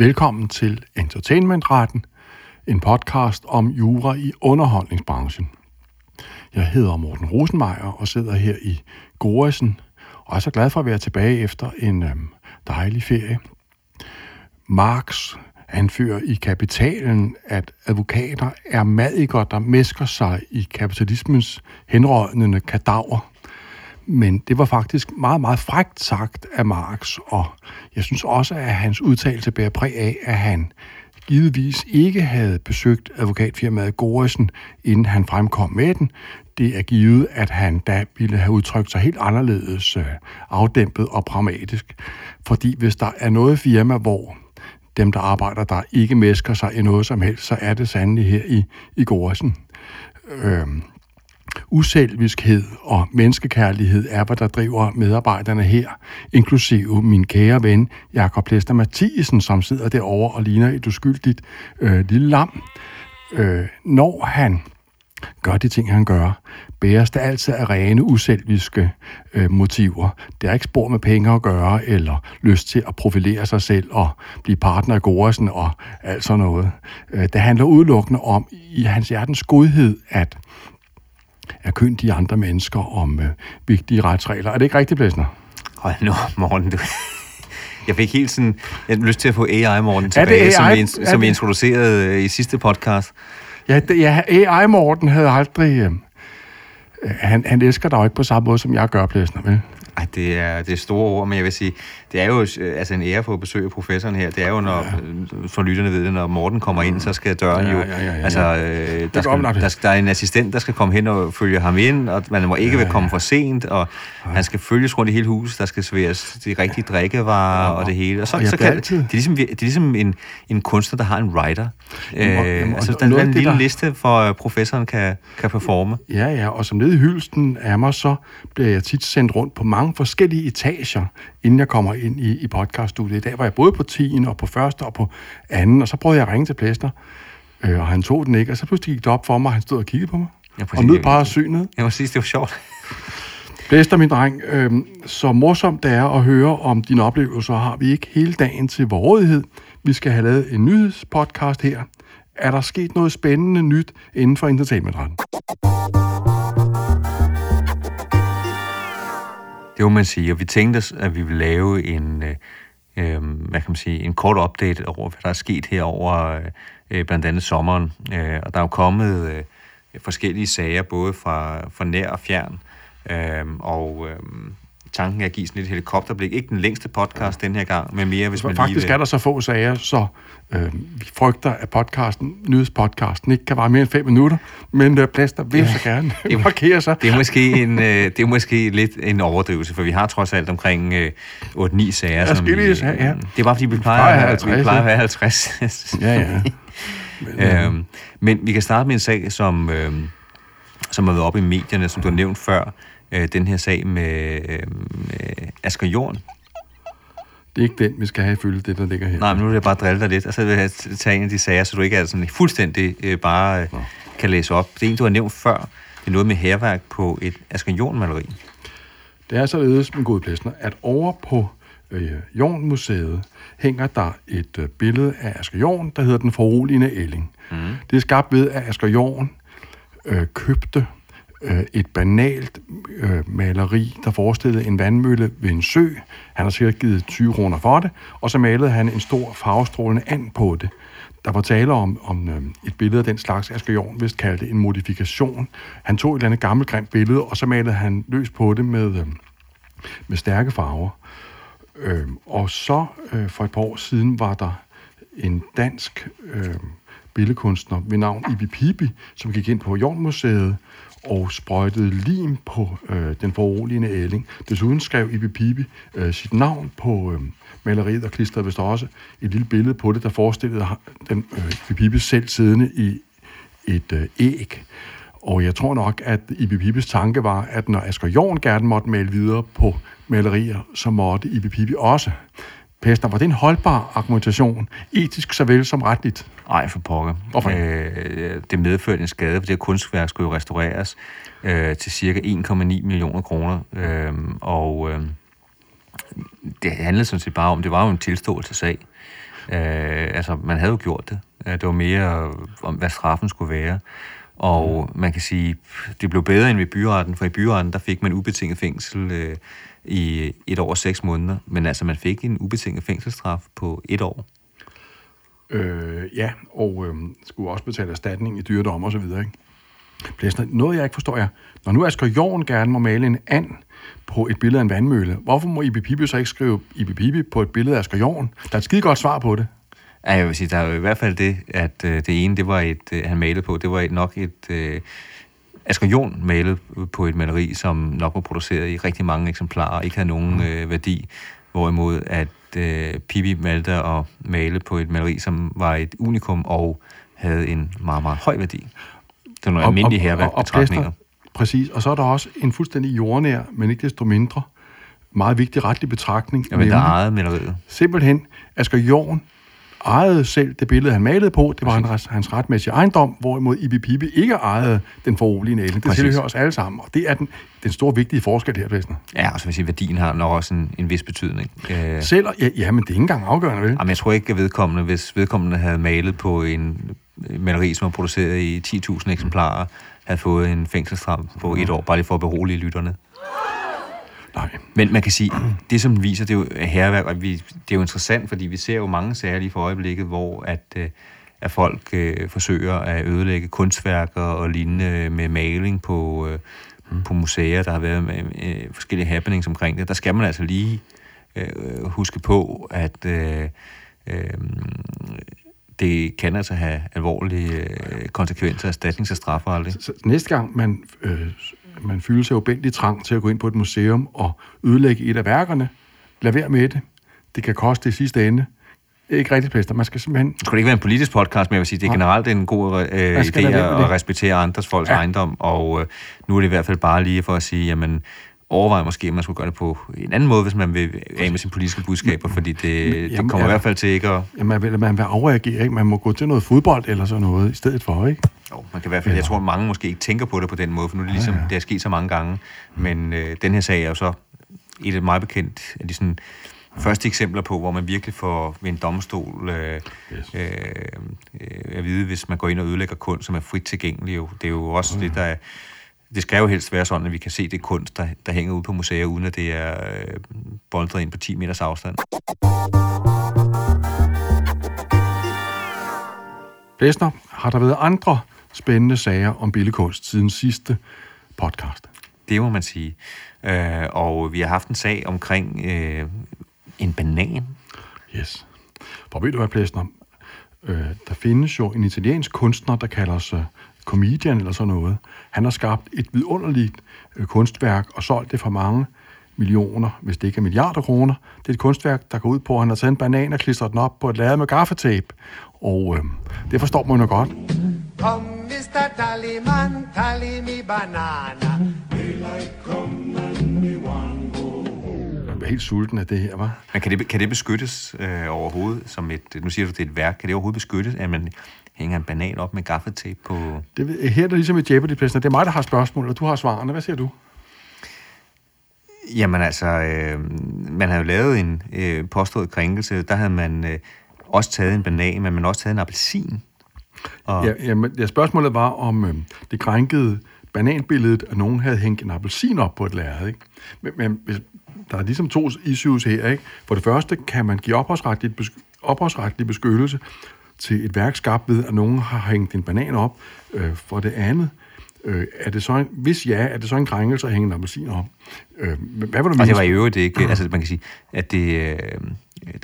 Velkommen til Entertainmentretten, en podcast om jura i underholdningsbranchen. Jeg hedder Morten Rosenmeier og sidder her i Goresen, og er så glad for at være tilbage efter en øhm, dejlig ferie. Marx anfører i Kapitalen, at advokater er madikker, der mesker sig i kapitalismens henrådnende kadaver. Men det var faktisk meget, meget frægt sagt af Marx, og jeg synes også, at hans udtalelse bærer præg af, at han givetvis ikke havde besøgt advokatfirmaet Goresen, inden han fremkom med den. Det er givet, at han da ville have udtrykt sig helt anderledes øh, afdæmpet og pragmatisk. Fordi hvis der er noget firma, hvor dem, der arbejder der, ikke mesker sig i noget som helst, så er det sandelig her i, i Goresen. Øhm, uselviskhed og menneskekærlighed er, hvad der driver medarbejderne her, inklusive min kære ven Jakob Lester Mathisen, som sidder derovre og ligner et uskyldigt øh, lille lam. Øh, når han gør de ting, han gør, bæres det altid af rene, uselviske øh, motiver. Det er ikke spor med penge at gøre, eller lyst til at profilere sig selv og blive partner af Goresen og alt sådan noget. Øh, det handler udelukkende om, i hans hjertens godhed, at er køn de andre mennesker om øh, vigtige retsregler. Er det ikke rigtigt, Blæsner? Hold nu, Morten, du... Jeg fik helt sådan... Jeg lyst til at få AI Morten tilbage, AI? som, vi, som vi introducerede øh, i sidste podcast. Ja, det, ja AI Morten havde aldrig... Øh, han, han elsker dig ikke på samme måde, som jeg gør, Blæsner, vel? Ej, det er, det er store ord, men jeg vil sige, det er jo øh, altså en ære for at besøge professoren her. Det er jo, når, ja. for lytterne ved det, når Morten kommer ind, så skal døren ja, jo... Ja, ja, ja, altså, øh, der, skal, der, der er en assistent, der skal komme hen og følge ham ind, og man må ikke ja, ja. komme for sent, og ja. han skal følges rundt i hele huset, der skal serveres de rigtige drikkevarer ja, og det hele. Og så, og så kan, det, er ligesom, det er ligesom en, en kunstner, der har en writer. Jamen, øh, jamen, altså, der er en lille der... liste, for professoren kan, kan performe. Ja, ja, og som nede i hylsten af mig, så bliver jeg tit sendt rundt på mange forskellige etager, inden jeg kommer ind i, i podcaststudiet. I dag var jeg både på 10. og på første og på anden, og så prøvede jeg at ringe til Plæster, øh, og han tog den ikke, og så pludselig gik det op for mig, og han stod og kiggede på mig, ja, og nød bare synet. Må sige, det var sjovt. Plæster, min dreng, øh, så morsomt det er at høre om dine oplevelser, har vi ikke hele dagen til rådighed. Vi skal have lavet en nyhedspodcast her. Er der sket noget spændende nyt inden for entertainmentretten? Det må man sige, og vi tænkte os, at vi ville lave en, øh, øh, hvad kan man sige, en kort update over, hvad der er sket her over øh, blandt andet sommeren. Øh, og der er jo kommet øh, forskellige sager, både fra, fra nær og fjern, øh, og øh, tanken er at give sådan et helikopterblik. Ikke den længste podcast den her gang, men mere, hvis man Faktisk lige er der så få sager, så øh, vi frygter, at podcasten, nyhedspodcasten ikke kan vare mere end fem minutter, men øh, Plaster vil ja, så gerne det, markere sig. Det er, måske en, øh, det er måske lidt en overdrivelse, for vi har trods alt omkring øh, 8-9 sager. Ja, som vi, øh, ja. Det er bare, fordi vi plejer, plejer, 50, vi plejer at have 50. ja, ja. Men, øh, øhm, men vi kan starte med en sag, som, øh, som har været oppe i medierne, som du har nævnt før, øh, den her sag med, øh, Asger Jorn. Det er ikke den, vi skal have ifølge det, der ligger her. Nej, men nu vil jeg bare drille dig lidt, og så vil jeg tage en af de sager, så du ikke er sådan fuldstændig øh, bare øh, kan læse op. Det er en, du har nævnt før. Det er noget med herværk på et Asger Jorn-maleri. Det er således, min gode plæsner, at over på øh, Jorn-museet hænger der et øh, billede af Asger Jorn, der hedder Den foruroligende Elling. Mm. Det er skabt ved, at Asger Jorn øh, købte øh, et banalt øh, maleri, der forestillede en vandmølle ved en sø. Han har sikkert givet 20 kroner for det, og så malede han en stor farvestrålende and på det. Der var tale om, om øh, et billede af den slags, Asger Jorn vist kaldte en modifikation. Han tog et eller andet gammelt grimt billede, og så malede han løs på det med, øh, med stærke farver. Øh, og så øh, for et par år siden var der en dansk øh, billedkunstner ved navn Ibi Pibi, som gik ind på Jornmuseet og sprøjtede lim på øh, den foruroligende ælling. Desuden skrev Ibi Pibi øh, sit navn på øh, maleriet og klistrede vist også et lille billede på det, der forestillede den, øh, Ibi Pibi selv siddende i et øh, æg. Og jeg tror nok, at Ibi Pibis tanke var, at når Asger Jorn gerne måtte male videre på malerier, så måtte Ibi Pibi også. Pester, var det en holdbar argumentation, etisk såvel som retligt? Nej, for pokker. Hvorfor? Øh, det medførte en skade, for det her kunstværk skulle jo restaureres øh, til cirka 1,9 millioner kroner. Øh, og øh, det handlede sådan set bare om, det var jo en tilståelsesag. Øh, altså, man havde jo gjort det. Øh, det var mere om, hvad straffen skulle være. Og man kan sige, det blev bedre end ved byretten, for i byretten, der fik man ubetinget fængsel øh, i et år og seks måneder. Men altså, man fik en ubetinget fængselsstraf på et år. Øh, ja, og øh, skulle også betale erstatning i dyredom og så videre, ikke? Blæsner, noget jeg ikke forstår er, når nu Asger Jorn gerne må male en and på et billede af en vandmølle, hvorfor må Ibi Pibi så ikke skrive Ibi Pibi på et billede af Asger Jorn? Der er et skide godt svar på det. Ja, jeg vil sige, der er jo i hvert fald det, at øh, det ene, det var et, øh, han malede på, det var et, nok et... Øh, Asger Jon malede på et maleri, som nok var produceret i rigtig mange eksemplarer, og ikke havde nogen mm. øh, værdi, hvorimod at øh, Pippi malte og male på et maleri, som var et unikum og havde en meget, meget høj værdi. Det er nogle almindelige herværk Præcis, og så er der også en fuldstændig jordnær, men ikke desto mindre, meget vigtig retlig betragtning. Ja, men der er eget maleriet. Simpelthen, Asger Jorn ejede selv det billede, han malede på. Det var hans, hans retmæssige ejendom, hvorimod Ibi Pibi ikke ejede den forulige næle. Det tilhører os alle sammen, og det er den, den store vigtige forskel her, Plæsner. Ja, og så vil sige, værdien har nok også en, en vis betydning. Øh... Selv, ja, ja, men det er ikke engang afgørende, vel? Jamen, jeg tror ikke, at vedkommende, hvis vedkommende havde malet på en maleri, som var produceret i 10.000 eksemplarer, havde fået en fængselsstraf på et år, bare lige for at berolige lytterne. Nej. Men man kan sige, det som viser, det er jo herværk, og vi, det er jo interessant, fordi vi ser jo mange sager lige for øjeblikket, hvor at, øh, at folk øh, forsøger at ødelægge kunstværker og lignende med maling på, øh, mm. på museer, der har været med, øh, forskellige happenings omkring det. Der skal man altså lige øh, huske på, at øh, øh, det kan altså have alvorlige øh, konsekvenser, erstatnings- og straffe Så, så næste gang man øh, man føler sig ubændig trang til at gå ind på et museum og ødelægge et af værkerne. Lad være med det. Det kan koste det sidste ende. Ikke rigtig bedst. Man skal simpelthen... Det skulle ikke være en politisk podcast, men jeg vil sige, det er generelt en god øh, idé at respektere andres folks ja. ejendom, og øh, nu er det i hvert fald bare lige for at sige, jamen, overveje måske, at man skulle gøre det på en anden måde, hvis man vil af med sine politiske budskaber, fordi det, jamen, det kommer ja, i hvert fald til ikke at... Jamen, man vil, man vil afreagere, ikke? Man må gå til noget fodbold eller sådan noget i stedet for, ikke? Jo, man kan i hvert fald, jeg tror, mange måske ikke tænker på det på den måde, for nu er det ligesom, ja, ja. det er sket så mange gange, men øh, den her sag er jo så et af meget bekendt af de sådan, første eksempler på, hvor man virkelig får ved en domstol øh, yes. øh, øh, at vide, hvis man går ind og ødelægger kunst, som er frit tilgængelig. Jo. Det er jo også mm. det, der er, det skal jo helst være sådan, at vi kan se det kunst, der, der hænger ude på museer, uden at det er øh, boldret ind på 10 meters afstand. Blæsner, har der været andre spændende sager om billedkunst siden sidste podcast? Det må man sige. Øh, og vi har haft en sag omkring øh, en banan. Yes. For ved du hvad, Plæsner? Øh, der findes jo en italiensk kunstner, der kalder sig comedian eller sådan noget. Han har skabt et vidunderligt øh, kunstværk og solgt det for mange millioner, hvis det ikke er milliarder kroner. Det er et kunstværk, der går ud på, at han har taget en banan og klistret den op på et lade med gaffetape. Og øh, det forstår man jo godt. Kom, Mr. Tallyman, tally me banana. Daylight come and me one er helt sulten af det her, var. Men kan det, kan det beskyttes øh, overhovedet som et, nu siger du, det er et værk, kan det overhovedet beskyttes, at man hænger en banan op med gaffetape på... Det, her er det ligesom i Jeopardy-pladsen. Det er mig, der har spørgsmål, og du har svarene. Hvad siger du? Jamen altså, øh, man har jo lavet en øh, påstået krænkelse. Der havde man øh, også taget en banan, men man også taget en appelsin. Og... Ja, jamen, ja, spørgsmålet var, om øh, det krænkede bananbilledet, at nogen havde hængt en appelsin op på et lærred. Ikke? Men, men hvis, der er ligesom to issues her. Ikke? For det første kan man give ophavsretlig, ophavsretlig beskyttelse til et værk skabt ved, at nogen har hængt en banan op. Øh, for det andet, øh, er det så en, hvis ja, er det så en krænkelse at hænge en appelsin op? Øh, hvad var du Og det var i øvrigt ikke, altså man kan sige, at det øh,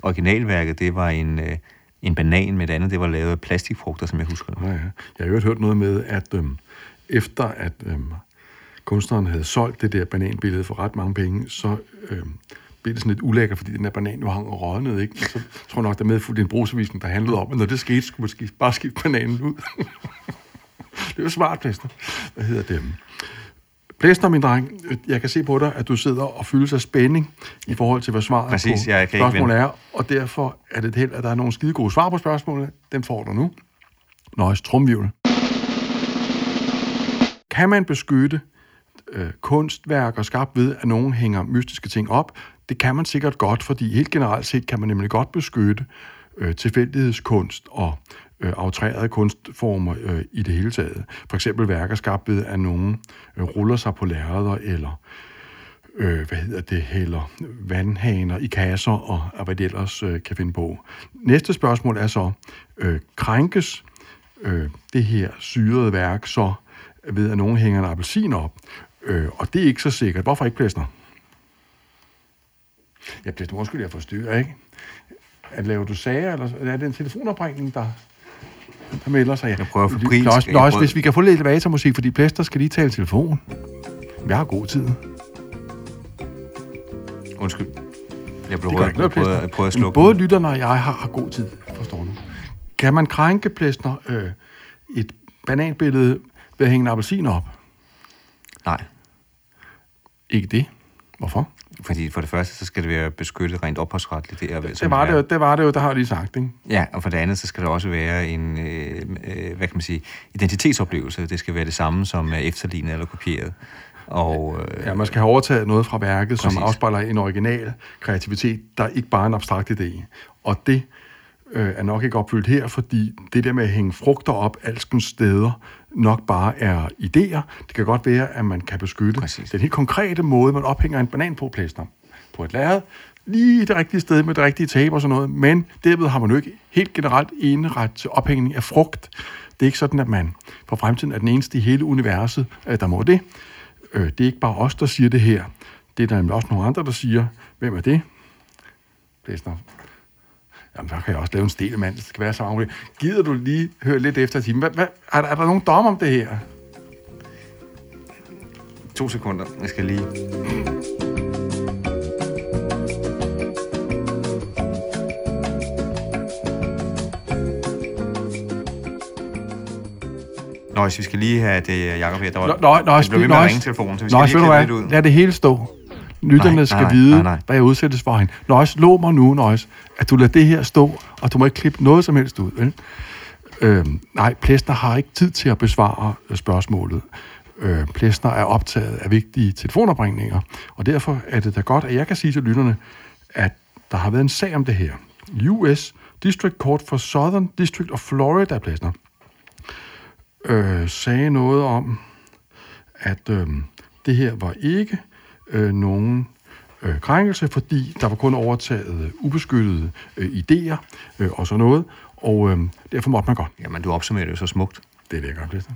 originalværket, det var en, øh, en banan med det andet, det var lavet af plastikfrugter, som jeg husker Ja, ja. Jeg har jo hørt noget med, at øh, efter at øh, kunstneren havde solgt det der bananbillede for ret mange penge, så øh, blev det sådan lidt ulækkert, fordi den der banan jo hang og rådnede, ikke? Og så tror jeg nok, der medfulgte en brugsavisen, der handlede om, at når det skete, skulle man skifte, bare skifte bananen ud. det er jo smart, Plæster. Hvad hedder det? Plæster, min dreng, jeg kan se på dig, at du sidder og fylder sig spænding i forhold til, hvad svaret Præcis, på jeg kan spørgsmålet er, og derfor er det helt, at der er nogle skide gode svar på spørgsmålene. Dem får du nu. Nøjes trumvivl. Kan man beskytte øh, kunstværker skabt ved, at nogen hænger mystiske ting op? Det kan man sikkert godt, fordi helt generelt set kan man nemlig godt beskytte øh, tilfældighedskunst og øh, autrerede kunstformer øh, i det hele taget. For eksempel værker skabt ved, at nogen øh, ruller sig på lærreder, eller øh, hvad hedder det, hælder vandhaner i kasser, og, og hvad det ellers øh, kan finde på. Næste spørgsmål er så, øh, krænkes øh, det her syrede værk så ved, at nogen hænger en appelsin op? Øh, og det er ikke så sikkert. Hvorfor ikke, Plæsner? Ja, Plæsner, undskyld, jeg forstyrrer, ikke? At lave du sager, eller er det en telefonopringning, der, der melder sig? Jeg prøver for pris. Også, også, hvis vi kan få lidt elevatormusik, fordi Plæster skal lige tale telefon. Vi har god tid. Undskyld. Jeg blev rødt. Jeg prøver, jeg prøver at slukke Både lytterne og jeg har, har god tid, forstår du. Kan man krænke Plæstner øh, et bananbillede ved at hænge en appelsin op? Nej. Ikke det? Hvorfor? Fordi for det første, så skal det være beskyttet rent ophavsretligt. Det, er, det, var det, jo, det var det jo, der har lige sagt, ikke? Ja, og for det andet, så skal det også være en, øh, øh, hvad kan man sige, identitetsoplevelse. Det skal være det samme som er efterlignet eller kopieret. Og, øh, ja, man skal have overtaget noget fra værket, præcis. som afspejler en original kreativitet, der ikke bare er en abstrakt idé. Og det øh, er nok ikke opfyldt her, fordi det der med at hænge frugter op alskens steder nok bare er idéer. Det kan godt være, at man kan beskytte Præcis. den helt konkrete måde, man ophænger en banan på plæster på et lærred, lige det rigtige sted med det rigtige tape og sådan noget, men derved har man jo ikke helt generelt ret til ophængning af frugt. Det er ikke sådan, at man for fremtiden er den eneste i hele universet, der må det. Øh, det er ikke bare os, der siger det her. Det er der nemlig også nogle andre, der siger, hvem er det? Plæster. Jamen, så kan jeg også lave en stelemand, det skal være så Gider du lige høre lidt efter timen? Hvad, hvad, er, der, er der nogen dom om det her? To sekunder. Jeg skal lige... Nå, vi skal lige have det, Jacob her, der var... Nå, nå, nå, det blev ved med at ringe telefonen, så vi skal nå, lige lidt ud. Det hele stå. Lytterne nej, skal nej, vide, nej, nej. hvad jeg udsættes for hende. Nøjes, lov mig nu, Nøjes, at du lader det her stå, og du må ikke klippe noget som helst ud. Vel? Øhm, nej, Plæsner har ikke tid til at besvare øh, spørgsmålet. Øh, Plæsner er optaget af vigtige telefonopringninger, og derfor er det da godt, at jeg kan sige til lytterne, at der har været en sag om det her. US District Court for Southern District of Florida, Plæsner, øh, sagde noget om, at øh, det her var ikke øh, nogen øh, krænkelse, fordi der var kun overtaget ubeskyttede øh, idéer øh, og sådan noget, og øh, derfor måtte man godt. Jamen, du opsummerer det jo så smukt. Det er det, jeg gør, Plæster.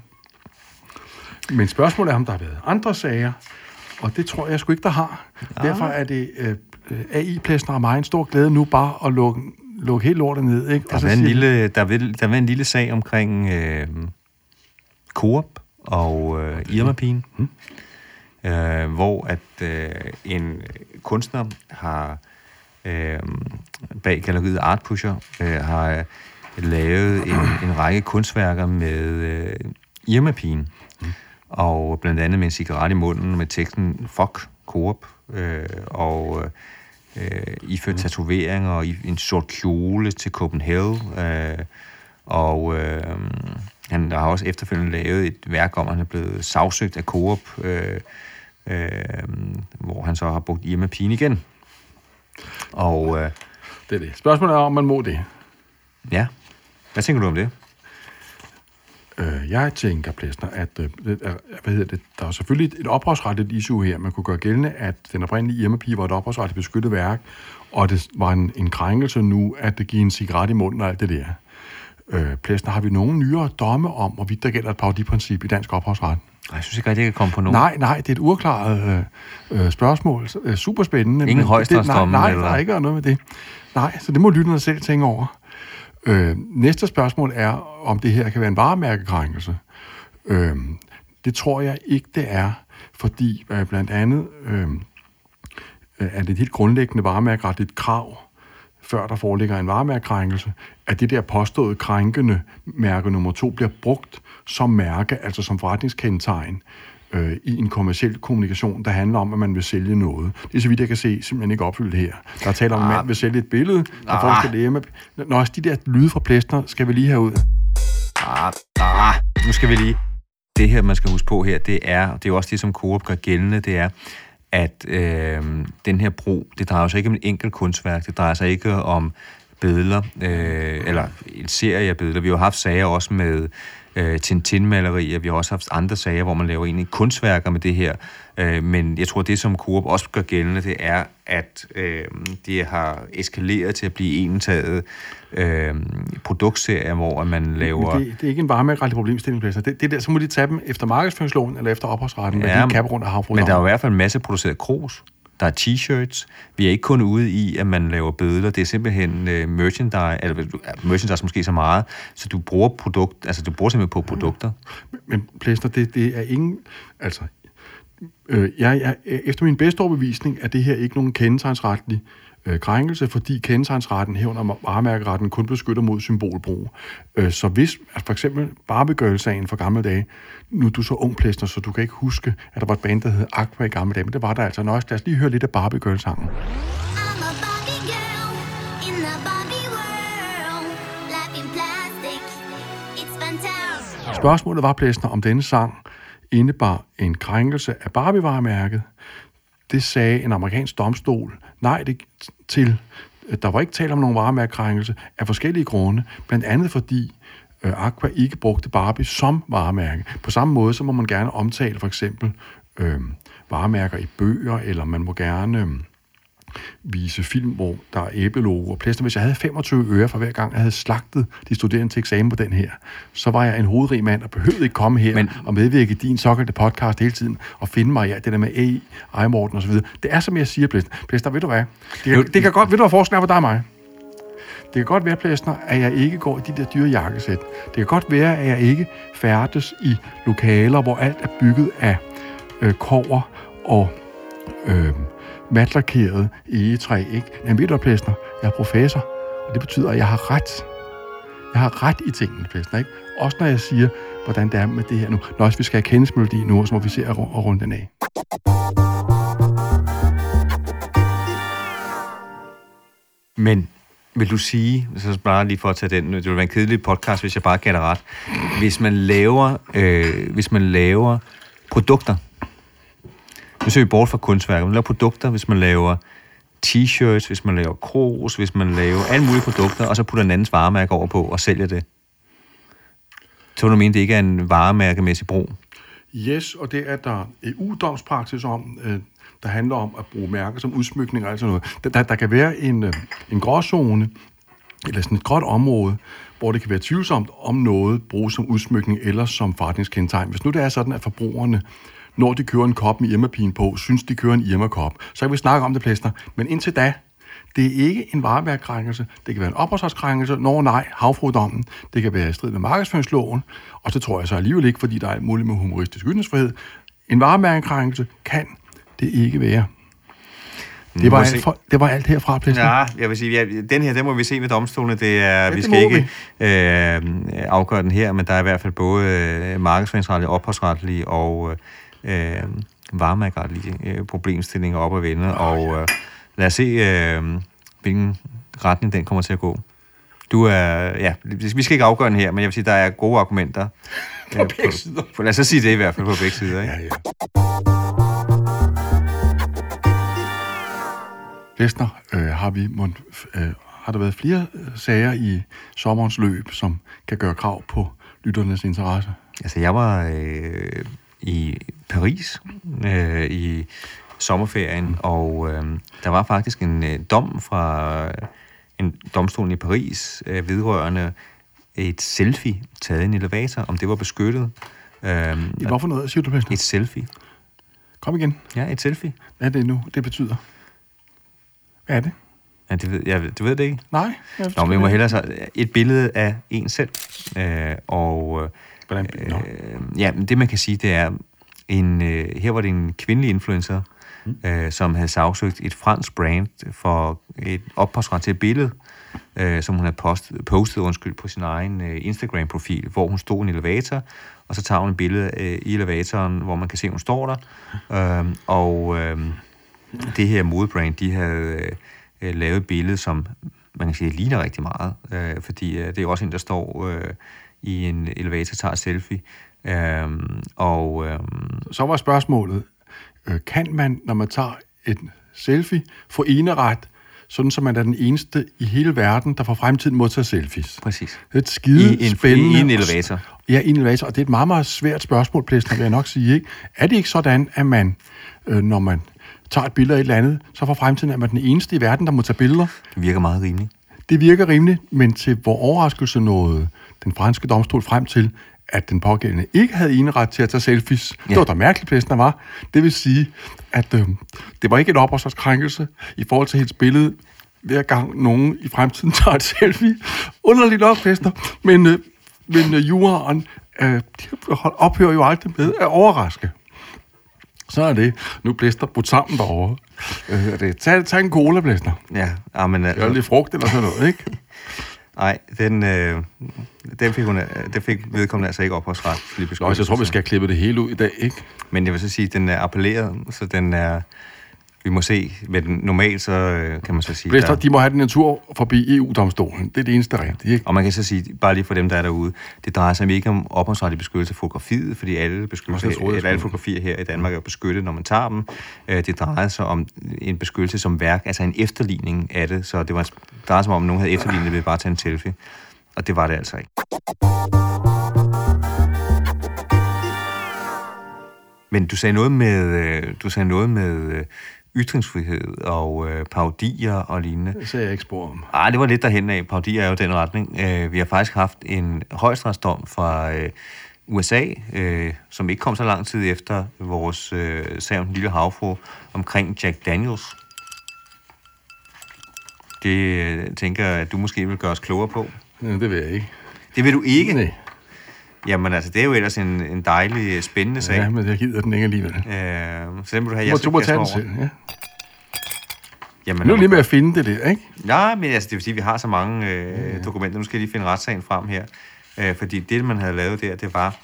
Men spørgsmålet er, om der har været andre sager, og det tror jeg sgu ikke, der har. Ja. Derfor er det øh, AI-plæsner og mig en stor glæde nu bare at lukke, lukke helt lortet ned. Ikke? Der, har en lille, der, vil, der var en lille sag omkring øh, Coop og øh, Irma-pigen. Hmm øh, hvor at øh, en kunstner har øh, bag galleriet Art Pusher øh, har lavet en, en række kunstværker med øh, Irma-pigen. Mm. Og blandt andet med en cigaret i munden med teksten Fuck Coop. Øh, og øh, iført mm. tatoveringer og i en sort kjole til Copenhagen. Øh, og øh, han har også efterfølgende lavet et værk om, at han er blevet sagsøgt af Coop, øh, øh, hvor han så har brugt Irma Pine igen. Og, øh, det er det. Spørgsmålet er, om man må det. Ja. Hvad tænker du om det? Øh, jeg tænker, Plæsner, at øh, hvad hedder det, der er selvfølgelig et ophavsretligt issue her. Man kunne gøre gældende, at den oprindelige irma var et ophavsretligt beskyttet værk, og det var en, en krænkelse nu, at det giver en cigaret i munden og alt det der. Øh, Plæsner, har vi nogle nyere domme om, hvorvidt der gælder et parodiprincip i dansk ophavsret? Jeg synes ikke rigtig, jeg kan komme på nogen. Nej, nej, det er et uafklaret øh, øh spørgsmål. Øh, super spændende. Ingen højstrætsdomme? Nej, nej, der er ikke noget med det. Nej, så det må lytterne selv tænke over. Øh, næste spørgsmål er, om det her kan være en varemærkekrænkelse. Øh, det tror jeg ikke, det er, fordi øh, blandt andet øh, er det et helt grundlæggende varemærkeretligt krav, før der foreligger en varemærkekrænkelse, at det der påståede krænkende mærke nummer to bliver brugt som mærke, altså som forretningskendetegn, øh, i en kommersiel kommunikation, der handler om, at man vil sælge noget. Det er så vidt jeg kan se, simpelthen ikke opfyldt her. Der er tale om, at man ah. vil sælge et billede, der ah. folk skal lære med. Nå, også de der lyde fra plæstner skal vi lige have ud. Ah, ah, nu skal vi lige. Det her, man skal huske på her, det er, det er jo også det, som Coop gør gældende, det er, at øh, den her bro, det drejer sig ikke om et enkelt kunstværk, det drejer sig ikke om billeder, øh, eller en serie af billeder. Vi har haft sager også med øh, Tintin-malerier. Vi har også haft andre sager, hvor man laver egentlig kunstværker med det her. Øh, men jeg tror, det som Coop også gør gældende, det er, at øh, det har eskaleret til at blive entaget øh, produktserier, hvor man laver... Det, det er ikke en varemærkelig problemstilling, Det, det der, så må de tage dem efter markedsføringsloven eller efter ophavsretten, ja, de kan rundt af Men der er jo i hvert fald en masse produceret krus der er t-shirts. Vi er ikke kun ude i, at man laver bødler. Det er simpelthen øh, merchandise, eller øh, merchandise måske så meget, så du bruger produkt, altså du bruger simpelthen på produkter. Mm. Men, men Plæster, det, det er ingen, altså, øh, jeg, jeg, efter min bedste overbevisning er det her ikke nogen kendetegnsretlig øh, krænkelse, fordi kendetegnsretten herunder varemærkeretten kun beskytter mod symbolbrug. Øh, så hvis altså for eksempel Barbie-Girl-sagen fra gamle dage, nu er du så ung plæster, så du kan ikke huske, at der var et band, der hed Aqua i gamle dage, men det var der altså. Nøjes, lad os lige høre lidt af Barbie-Girl-sangen. Spørgsmålet var, Plæsner, om denne sang indebar en krænkelse af Barbie-varemærket. Det sagde en amerikansk domstol nej det, til. Der var ikke tale om nogen varemærkekrænkelse af forskellige grunde, blandt andet fordi øh, Aqua ikke brugte Barbie som varemærke. På samme måde, så må man gerne omtale for eksempel øh, varemærker i bøger, eller man må gerne øh, vise film, hvor der er æblelogo og plæster. Hvis jeg havde 25 øre for hver gang, jeg havde slagtet de studerende til eksamen på den her, så var jeg en hovedrig mand og behøvede ikke komme her Men, og medvirke i din såkaldte podcast hele tiden og finde mig i ja, det der med AI, og så videre. Det er som jeg siger, Plæster. Plæster, ved du hvad? Det kan, det kan godt, ved du hvad forskellen er på dig og mig? Det kan godt være, Plæstner, at jeg ikke går i de der dyre jakkesæt. Det kan godt være, at jeg ikke færdes i lokaler, hvor alt er bygget af øh, kover og øh, matlakerede egetræ. Ikke? Men ved du, jeg er professor, og det betyder, at jeg har ret. Jeg har ret i tingene, Plæstner. Ikke? Også når jeg siger, hvordan det er med det her nu. Når også vi skal have kendelsmelodi nu, så må vi se at runde den af. Men vil du sige, så bare lige for at tage den, det vil være en kedelig podcast, hvis jeg bare kan ret, hvis man laver, øh, hvis man laver produkter, nu ser vi bort fra kunstværker, man laver produkter, hvis man laver t-shirts, hvis man laver kros, hvis man laver alle mulige produkter, og så putter en andens varemærke over på og sælger det. Så du mener, det ikke er en varemærkemæssig brug? Yes, og det er der EU-domspraksis om. Øh, der handler om at bruge mærker som udsmykning og alt sådan noget. Der, der kan være en, øh, en gråzone, eller sådan et gråt område, hvor det kan være tvivlsomt, om noget bruges som udsmykning eller som forretningskendetegn. Hvis nu det er sådan, at forbrugerne, når de kører en kop med Irma-pin på, synes, de kører en Irma-kop, så kan vi snakke om det, Plæster. Men indtil da, det er ikke en vareværkrænkelse. Det kan være en ophavsretskrænkelse. Når nej, havfrudommen. Det kan være i strid med markedsføringsloven. Og det tror jeg så alligevel ikke, fordi der er muligt med humoristisk ytringsfrihed. En varemærkekrænkelse kan det ikke være. Det var, alt for, det var alt herfra, Plæsner. Ja, jeg vil sige, ja, den her, den må vi se med domstolene. Det er, ja, vi skal ikke vi. Øh, afgøre den her, men der er i hvert fald både øh, markedsføringsretlige, ophavsretlige og øh, varemærkeretlige øh, problemstillinger op at vende. Oh, og øh, lad os se, øh, hvilken retning den kommer til at gå. Du er, ja, vi skal ikke afgøre den her, men jeg vil sige, der er gode argumenter. på begge sider. På, lad os sige det i hvert fald på begge sider. Ikke? Ja, ja. Læsner, øh, har, vi, må, øh, har der været flere øh, sager i sommerens løb, som kan gøre krav på lytternes interesse? Altså, jeg var øh, i Paris øh, i sommerferien, mm. og øh, der var faktisk en øh, dom fra øh, en domstol i Paris øh, vedrørende et selfie taget i en elevator, om det var beskyttet. Øh, I hvorfor noget, siger du, Pæsner? Et selfie. Kom igen. Ja, et selfie. Hvad er det nu, det betyder? Hvad er det? Ja, det ved, jeg, du ved det ikke? Nej. Jeg Nå, men jeg må hellere så et billede af en selv. Øh, og, Hvordan? Øh, ja, det man kan sige, det er, en, øh, her var det en kvindelig influencer, mm. øh, som havde sagsøgt et fransk brand for et ophavsret til et billede, øh, som hun havde postet, postet undskyld, på sin egen øh, Instagram-profil, hvor hun stod i en elevator, og så tager hun et billede øh, i elevatoren, hvor man kan se, at hun står der. Øh, og øh, det her modebrand, de havde øh, lavet et billede, som man kan sige, ligner rigtig meget, øh, fordi øh, det er også en, der står øh, i en elevator, tager selfie. Øh, og, øh, Så var spørgsmålet, øh, kan man, når man tager et selfie, få eneret sådan som man er den eneste i hele verden, der for fremtiden må tage selfies. Præcis. Det er et skide I en, spændende... I en elevator. Ja, i en elevator, og det er et meget, meget svært spørgsmål, Plæsner, vil jeg nok sige. Ikke? Er det ikke sådan, at man, øh, når man tager et billede af et eller andet, så for fremtiden er man den eneste i verden, der må tage billeder? Det virker meget rimeligt. Det virker rimeligt, men til hvor overraskelse nåede den franske domstol frem til, at den pågældende ikke havde eneret til at tage selfies. Ja. Det var da mærkeligt, plæsten var. Det vil sige, at øh, det var ikke en opholdskrænkelse i forhold til hendes billede, hver gang nogen i fremtiden tager et selfie. Underligt nok, plæster. Men, øh, men øh, juraen øh, ophører jo aldrig med at overraske. Så er det. Nu blæster brudt sammen derovre. Øh, det. Tag, tag en cola, blæster. Ja, amen, altså. Det er lidt frugt eller sådan noget, ikke? Nej, den, øh, den fik, hun, den fik vedkommende altså ikke opholdsret. Nå, så jeg tror, vi skal have klippet det hele ud i dag, ikke? Men jeg vil så sige, at den er appelleret, så den er vi må se, men normalt så øh, kan man så sige... Blæster, der... de må have den en tur forbi EU-domstolen. Det er det eneste rigtige, ikke? Og man kan så sige, bare lige for dem, der er derude, det drejer sig ikke om ophavsretlig beskyttelse af fotografiet, fordi alle, beskyttelse, troede, eller alle fotografier her i Danmark er beskyttet, når man tager dem. Øh, det drejer sig om en beskyttelse som værk, altså en efterligning af det, så det var, drejer sig om, at nogen havde efterlignet det ved bare at tage en selfie. Og det var det altså ikke. Men du sagde noget med, øh, du sagde noget med ytringsfrihed og øh, parodier og lignende. Det ser jeg ikke spor om. Ah, det var lidt derhen af. Parodier er jo den retning. Øh, vi har faktisk haft en højstrætsdom fra øh, USA, øh, som ikke kom så lang tid efter vores øh, sag om den lille havfru omkring Jack Daniels. Det øh, tænker jeg, at du måske vil gøre os klogere på. Ja, det vil jeg ikke. Det vil du ikke? Nej. Jamen altså, det er jo ellers en, en dejlig, spændende sag. Ja, men jeg gider den ikke alligevel. Øh, så den vil du have, jeg må tage den selv, ja. Jamen, nu er lige med at finde det der, ikke? Nej, men altså, det vil sige, at vi har så mange øh, ja. dokumenter. Nu skal jeg lige finde retssagen frem her. Øh, fordi det, man havde lavet der, det var,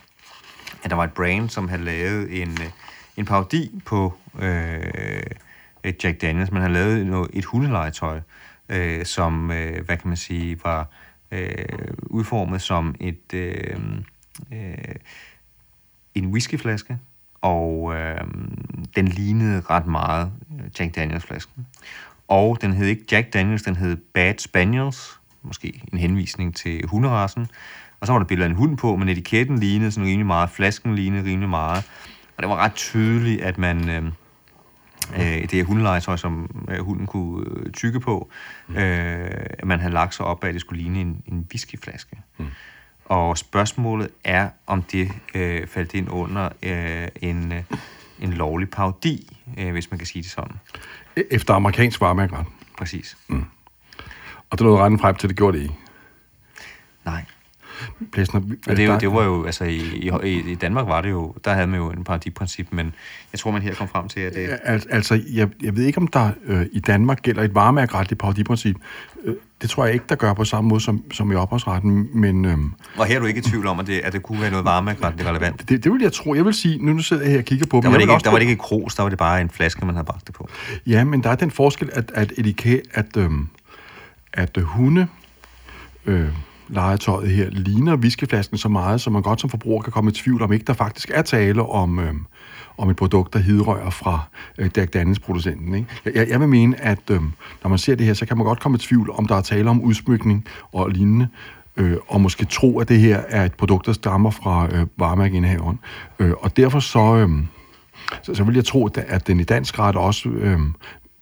at der var et brand, som havde lavet en, øh, en parodi på øh, Jack Daniels. Man havde lavet noget, et hundelegetøj, øh, som, øh, hvad kan man sige, var øh, udformet som et... Øh, øh, en whiskyflaske, og øh, den lignede ret meget øh, Jack Daniels-flasken. Og den hed ikke Jack Daniels, den hed Bad Spaniels, måske en henvisning til hunderassen. Og så var der billeder af en hund på, men etiketten lignede sådan rimelig meget, flasken lignede rimelig meget. Og det var ret tydeligt, at man... Øh, øh, det er hundelegetøj, som øh, hunden kunne øh, tykke på, mm. øh, at man havde lagt sig op, at det skulle ligne en, en whiskyflaske. Mm. Og spørgsmålet er, om det øh, faldt ind under øh, en, øh, en lovlig parodi, øh, hvis man kan sige det sådan. E-, efter amerikansk varemærkeret? Præcis. Mm. Og det nåede retten frem til, det gjorde det ikke? Nej. Plæsner, og det, jo, det var jo, altså i, i, i Danmark var det jo, der havde man jo en paradiprincip, men jeg tror, man her kom frem til, at det... Al, altså, jeg, jeg ved ikke, om der øh, i Danmark gælder et varemærkeretligt paradiprincip. Øh, det tror jeg ikke, der gør på samme måde som, som i ophavsretten, men... Øh, og her er du ikke i tvivl om, at det, at det kunne være noget varemærkeretligt relevant? Det, det vil jeg tro. Jeg vil sige, nu, nu sidder jeg her og kigger på der var, det ikke, der var det ikke kros, der var det bare en flaske, man havde bragt det på. Ja, men der er den forskel, at, at etikæt, at, øh, at øh, hunde... Øh, legetøjet her ligner viskeflasken så meget, så man godt som forbruger kan komme i tvivl om ikke der faktisk er tale om, øh, om et produkt, der hidrører fra øh, Jack Daniels producenten. Ikke? Jeg, jeg vil mene, at øh, når man ser det her, så kan man godt komme i tvivl om der er tale om udsmykning og lignende, øh, og måske tro, at det her er et produkt, der stammer fra øh, varemærkeindhaveren. Øh, og derfor så... Øh, så, så vil jeg tro, at, at den i dansk ret også øh,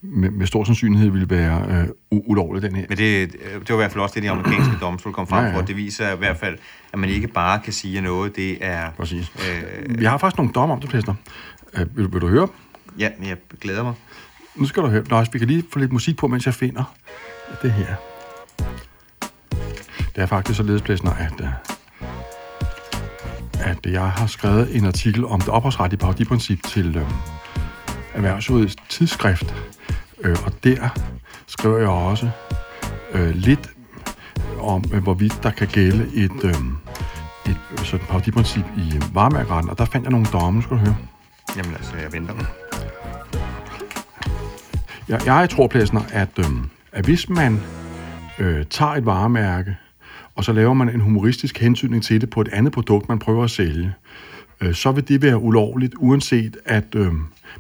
med, med stor sandsynlighed ville være øh, ulovlig, den her. Men det, det var i hvert fald også det, de amerikanske domstol kom frem ja, ja. for. Det viser i hvert fald, at man ikke bare kan sige, noget det er... Præcis. Øh, Vi har faktisk nogle dom om det, Plæster. Øh, vil, vil du høre? Ja, men jeg glæder mig. Nu skal du høre. Nå, vi kan lige få lidt musik på, mens jeg finder det her. Det er faktisk således, Plæster, at, øh, at jeg har skrevet en artikel om det ophavsretlige parodiprincip til øh, Erhvervsrådets tidsskrift, Øh, og der skriver jeg også øh, lidt om, øh, hvorvidt der kan gælde et, øh, et sådan parodiprincip i varemærkeretten, og der fandt jeg nogle domme, skal du høre. Jamen altså, jeg venter. Jeg, jeg tror, Plæsner, at, øh, at hvis man øh, tager et varemærke, og så laver man en humoristisk hensynning til det på et andet produkt, man prøver at sælge, øh, så vil det være ulovligt, uanset at øh,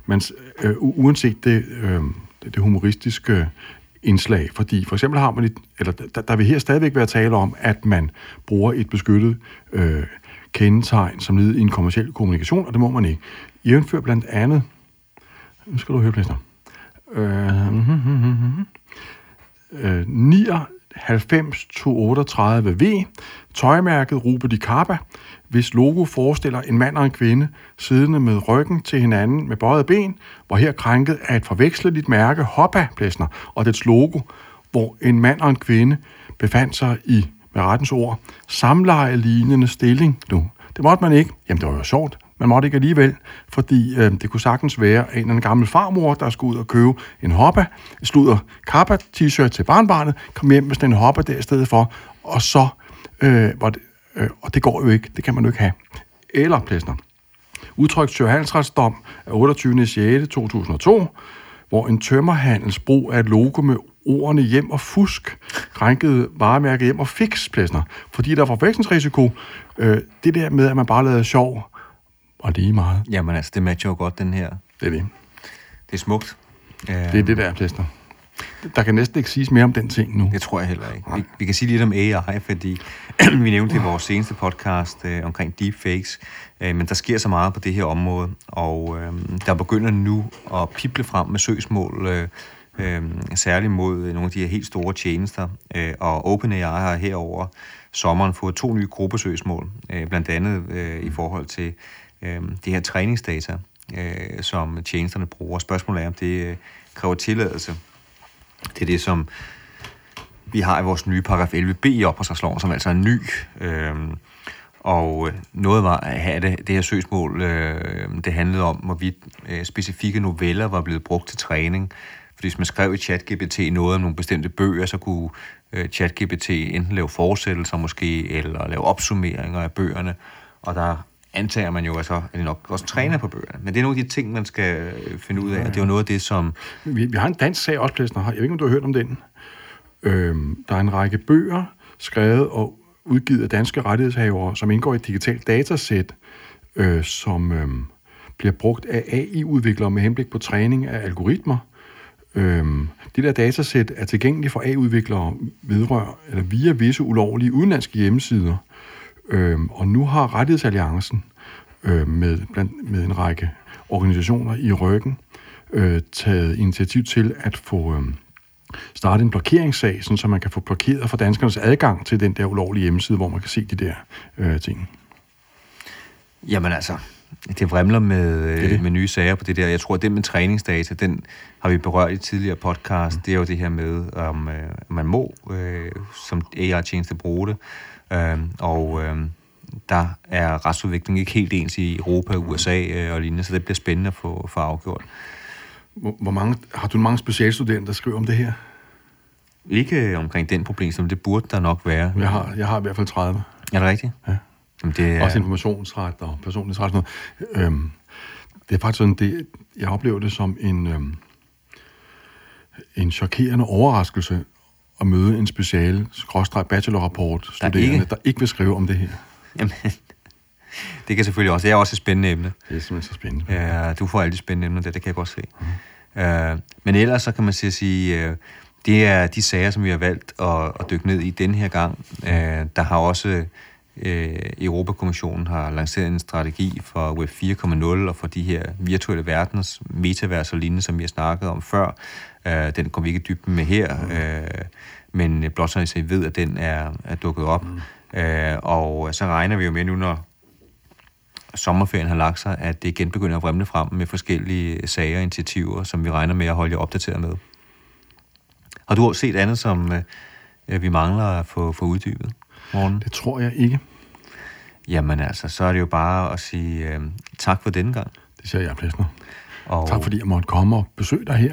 man, øh, uanset det, øh, det humoristiske indslag, fordi for eksempel har man, et, eller der, der vil her stadigvæk være tale om, at man bruger et beskyttet øh, kendetegn som led i en kommersiel kommunikation, og det må man ikke. Jævnfør blandt andet, nu skal du høre, Plæsner, øh, øh, 99-38V, tøjmærket Rube Di Carpa, hvis logo forestiller en mand og en kvinde siddende med ryggen til hinanden med bøjet ben, hvor her krænket af et forveksleligt mærke Hoppa Plæsner og dets logo, hvor en mand og en kvinde befandt sig i, med rettens ord, samleje lignende stilling nu. Det måtte man ikke. Jamen, det var jo sjovt. Man måtte ikke alligevel, fordi øh, det kunne sagtens være en eller anden gammel farmor, der skulle ud og købe en hoppa, slutter kappa t-shirt til barnbarnet, kom hjem med sådan en hoppa der i stedet for, og så øh, var det, øh, og det går jo ikke, det kan man jo ikke have. Eller, Plæsner, udtrykt Sjøhalsretsdom af 28. 6. 2002, hvor en tømmerhandels brug af et logo med ordene hjem og fusk krænkede varemærket hjem og fix, Plæsner, fordi der var forvekslingsrisiko. Øh, det der med, at man bare lavede sjov, og lige meget. Jamen altså, det matcher jo godt, den her. Det er det. Det er smukt. Det er det, der er, Plæsner. Der kan næsten ikke siges mere om den ting nu. Det tror jeg heller ikke. Vi, vi kan sige lidt om AI, fordi vi nævnte i vores seneste podcast øh, omkring deepfakes, øh, men der sker så meget på det her område, og øh, der begynder nu at pible frem med søgsmål, øh, øh, særligt mod nogle af de her helt store tjenester, øh, og OpenAI har herover sommeren fået to nye gruppesøgsmål, øh, blandt andet øh, i forhold til øh, det her træningsdata, øh, som tjenesterne bruger. Spørgsmålet er, om det øh, kræver tilladelse. Det er det, som vi har i vores nye paragraf 11b i opholdsretsloven, som altså er ny. Øhm, øh, og noget var at have det, det her søgsmål, øh, det handlede om, hvorvidt øh, specifikke noveller var blevet brugt til træning. Fordi hvis man skrev i ChatGPT noget om nogle bestemte bøger, så kunne øh, ChatGPT enten lave forsættelser måske, eller lave opsummeringer af bøgerne. Og der antager man jo, altså, at de nok også træner på bøgerne. Men det er nogle af de ting, man skal øh, finde ud af, og det er jo noget af det, som... Vi, vi har en dansk sag også, Plæsner. Jeg ved ikke, om du har hørt om den. Øhm, der er en række bøger, skrevet og udgivet af danske rettighedshavere, som indgår i et digitalt datasæt, øh, som øh, bliver brugt af AI-udviklere med henblik på træning af algoritmer. Øh, det der datasæt er tilgængeligt for AI-udviklere vedrør, eller via visse ulovlige udenlandske hjemmesider. Øh, og nu har Rettighedsalliancen øh, med, blandt, med en række organisationer i ryggen øh, taget initiativ til at få... Øh, starte en blokeringssag, sådan, så man kan få blokeret for danskernes adgang til den der ulovlige hjemmeside, hvor man kan se de der øh, ting. Jamen altså, det vrimler med, det det. med nye sager på det der. Jeg tror, at det med træningsdata, den har vi berørt i tidligere podcast. Mm. Det er jo det her med, om øh, man må øh, som AI-tjeneste bruge det. Øh, og øh, der er retsudviklingen ikke helt ens i Europa, USA øh, og lignende, så det bliver spændende at få, få afgjort. Hvor, hvor mange, har du mange specialstudenter, der skriver om det her? Ikke omkring den problem, som det burde der nok være. Jeg har, jeg har i hvert fald 30. Er det rigtigt? Ja. Jamen, det er... Også informationsret og personlighedsret. Sådan noget. Øhm, det er faktisk sådan, det, jeg oplever det som en, øhm, en chokerende overraskelse at møde en special bachelorrapport studerende, der ikke... der ikke vil skrive om det her. Jamen, det kan selvfølgelig også. Det er også et spændende emne. Det er simpelthen så spændende. Ja, du får alle de spændende emner der, det kan jeg godt se. Mm. Uh, men ellers så kan man sige, uh, det er de sager, som vi har valgt at, at dykke ned i den her gang. Uh, der har også uh, Europakommissionen har lanceret en strategi for Web 4.0 og for de her virtuelle verdens metavers og lignende, som vi har snakket om før. Uh, den kommer vi ikke dybt med her, uh, men blot så I ved, at den er, er dukket op. Mm. Uh, og så regner vi jo med nu, når sommerferien har lagt sig, at det igen begynder at vremle frem med forskellige sager og initiativer, som vi regner med at holde jer opdateret med. Har du også set andet, som øh, vi mangler at få, få uddybet, Morgen? Det tror jeg ikke. Jamen altså, så er det jo bare at sige øh, tak for denne gang. Det siger jeg, Plæsner. Og tak fordi jeg måtte komme og besøge dig her.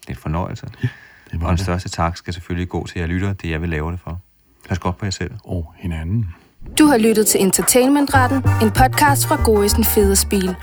Det er en fornøjelse. Ja, det var og den største tak skal selvfølgelig gå til jer lytter, det jeg vil lave det for. Pas godt på jer selv. Og hinanden. Du har lyttet til Entertainmentretten, en podcast fra Gorisen Fede Spil.